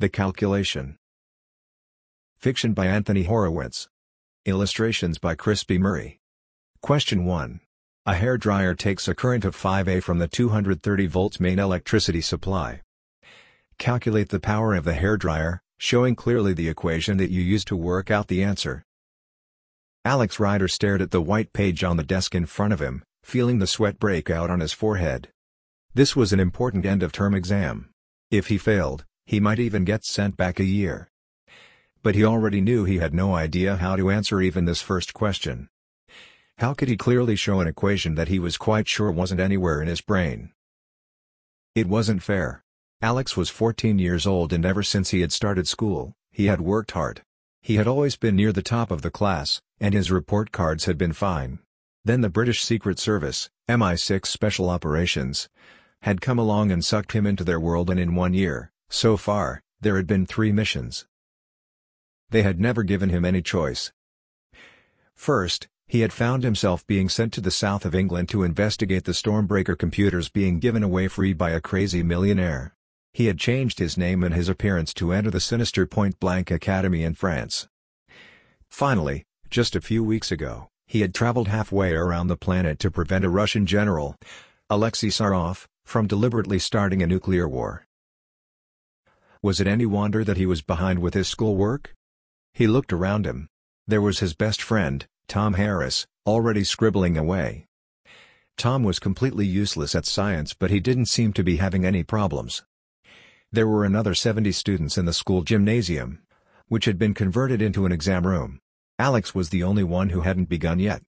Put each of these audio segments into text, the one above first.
The Calculation. Fiction by Anthony Horowitz. Illustrations by Crispy Murray. Question 1. A hairdryer takes a current of 5A from the 230 volts main electricity supply. Calculate the power of the hairdryer, showing clearly the equation that you used to work out the answer. Alex Rider stared at the white page on the desk in front of him, feeling the sweat break out on his forehead. This was an important end-of-term exam. If he failed, he might even get sent back a year. But he already knew he had no idea how to answer even this first question. How could he clearly show an equation that he was quite sure wasn't anywhere in his brain? It wasn't fair. Alex was 14 years old and ever since he had started school, he had worked hard. He had always been near the top of the class, and his report cards had been fine. Then the British Secret Service, MI6 Special Operations, had come along and sucked him into their world and in one year, so far, there had been three missions. They had never given him any choice. First, he had found himself being sent to the south of England to investigate the Stormbreaker computers being given away free by a crazy millionaire. He had changed his name and his appearance to enter the sinister Point Blank Academy in France. Finally, just a few weeks ago, he had traveled halfway around the planet to prevent a Russian general, Alexei Sarov, from deliberately starting a nuclear war. Was it any wonder that he was behind with his schoolwork? He looked around him. There was his best friend, Tom Harris, already scribbling away. Tom was completely useless at science but he didn't seem to be having any problems. There were another 70 students in the school gymnasium, which had been converted into an exam room. Alex was the only one who hadn't begun yet.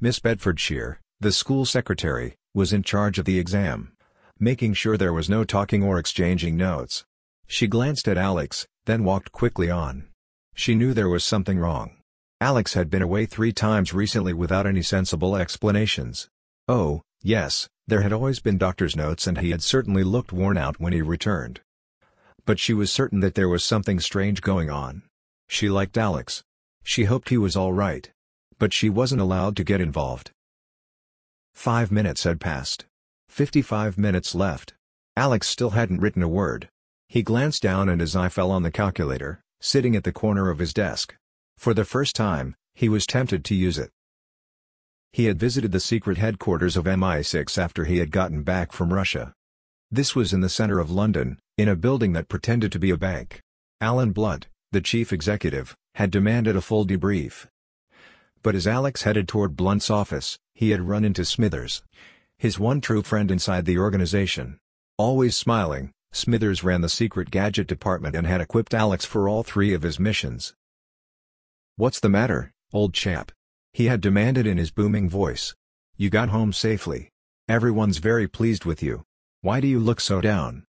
Miss Bedfordshire, the school secretary, was in charge of the exam, making sure there was no talking or exchanging notes. She glanced at Alex, then walked quickly on. She knew there was something wrong. Alex had been away three times recently without any sensible explanations. Oh, yes, there had always been doctor's notes and he had certainly looked worn out when he returned. But she was certain that there was something strange going on. She liked Alex. She hoped he was alright. But she wasn't allowed to get involved. Five minutes had passed. Fifty-five minutes left. Alex still hadn't written a word. He glanced down and his eye fell on the calculator, sitting at the corner of his desk. For the first time, he was tempted to use it. He had visited the secret headquarters of MI6 after he had gotten back from Russia. This was in the center of London, in a building that pretended to be a bank. Alan Blunt, the chief executive, had demanded a full debrief. But as Alex headed toward Blunt's office, he had run into Smithers. His one true friend inside the organization. Always smiling, Smithers ran the secret gadget department and had equipped Alex for all three of his missions. What's the matter, old chap? He had demanded in his booming voice. You got home safely. Everyone's very pleased with you. Why do you look so down?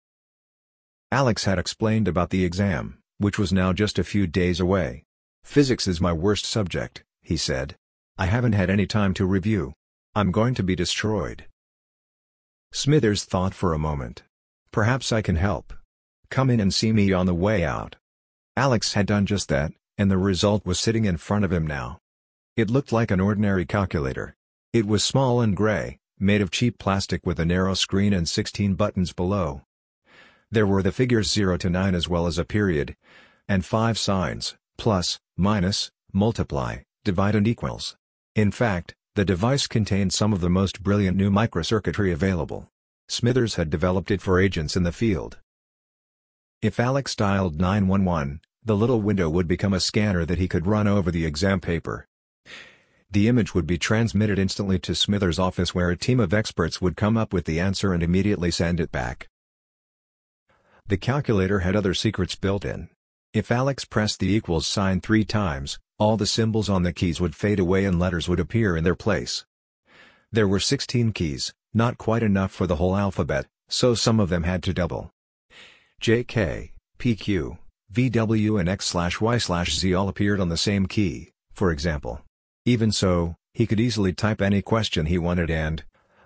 Alex had explained about the exam, which was now just a few days away. Physics is my worst subject, he said. I haven't had any time to review. I'm going to be destroyed. Smithers thought for a moment. Perhaps I can help. Come in and see me on the way out. Alex had done just that, and the result was sitting in front of him now. It looked like an ordinary calculator. It was small and gray, made of cheap plastic with a narrow screen and 16 buttons below. There were the figures 0 to 9 as well as a period. And five signs, plus, minus, multiply, divide and equals. In fact, the device contained some of the most brilliant new microcircuitry available. Smithers had developed it for agents in the field. If Alex dialed 911, the little window would become a scanner that he could run over the exam paper. The image would be transmitted instantly to Smithers' office where a team of experts would come up with the answer and immediately send it back. The calculator had other secrets built in. If Alex pressed the equals sign three times, all the symbols on the keys would fade away and letters would appear in their place. There were 16 keys, not quite enough for the whole alphabet, so some of them had to double. J K P Q VW and X slash Y slash Z all appeared on the same key, for example. Even so, he could easily type any question he wanted and,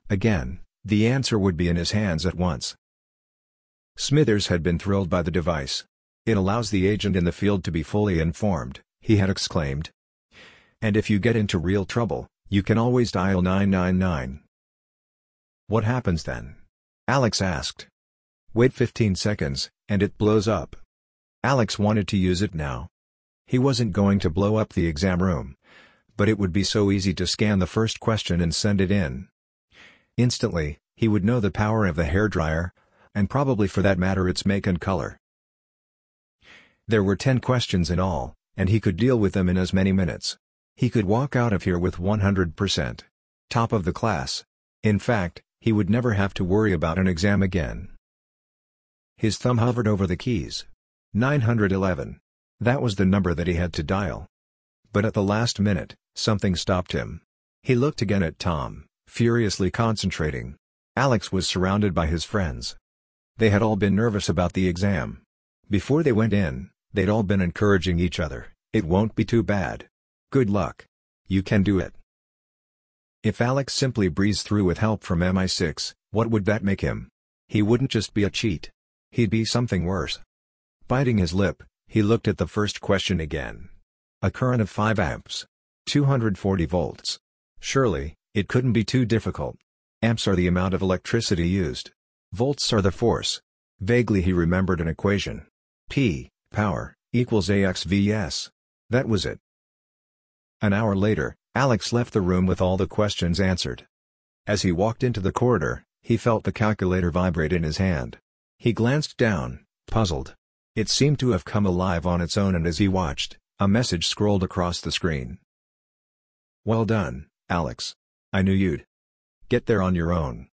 again, the answer would be in his hands at once. Smithers had been thrilled by the device. It allows the agent in the field to be fully informed, he had exclaimed. And if you get into real trouble, you can always dial 999. What happens then? Alex asked. Wait 15 seconds, and it blows up. Alex wanted to use it now. He wasn't going to blow up the exam room. But it would be so easy to scan the first question and send it in. Instantly, he would know the power of the hairdryer, and probably for that matter its make and color. There were 10 questions in all, and he could deal with them in as many minutes. He could walk out of here with 100%. Top of the class. In fact, he would never have to worry about an exam again. His thumb hovered over the keys. 911. That was the number that he had to dial. But at the last minute, something stopped him. He looked again at Tom, furiously concentrating. Alex was surrounded by his friends. They had all been nervous about the exam. Before they went in, they'd all been encouraging each other, it won't be too bad. Good luck. You can do it. If Alex simply breezed through with help from MI6, what would that make him? He wouldn't just be a cheat. He'd be something worse. Biting his lip, he looked at the first question again. A current of 5 amps. 240 volts. Surely, it couldn't be too difficult. Amps are the amount of electricity used. Volts are the force. Vaguely he remembered an equation. P, power, equals AXVS. That was it. An hour later, Alex left the room with all the questions answered. As he walked into the corridor, he felt the calculator vibrate in his hand. He glanced down, puzzled. It seemed to have come alive on its own and as he watched, a message scrolled across the screen. Well done, Alex. I knew you'd get there on your own.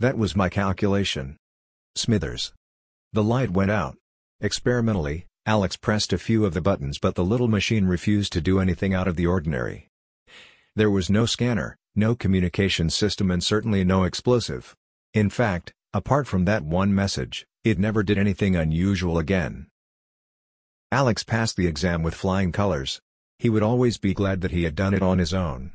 That was my calculation. Smithers. The light went out. Experimentally, Alex pressed a few of the buttons but the little machine refused to do anything out of the ordinary. There was no scanner, no communication system and certainly no explosive. In fact, apart from that one message, it never did anything unusual again. Alex passed the exam with flying colors. He would always be glad that he had done it on his own.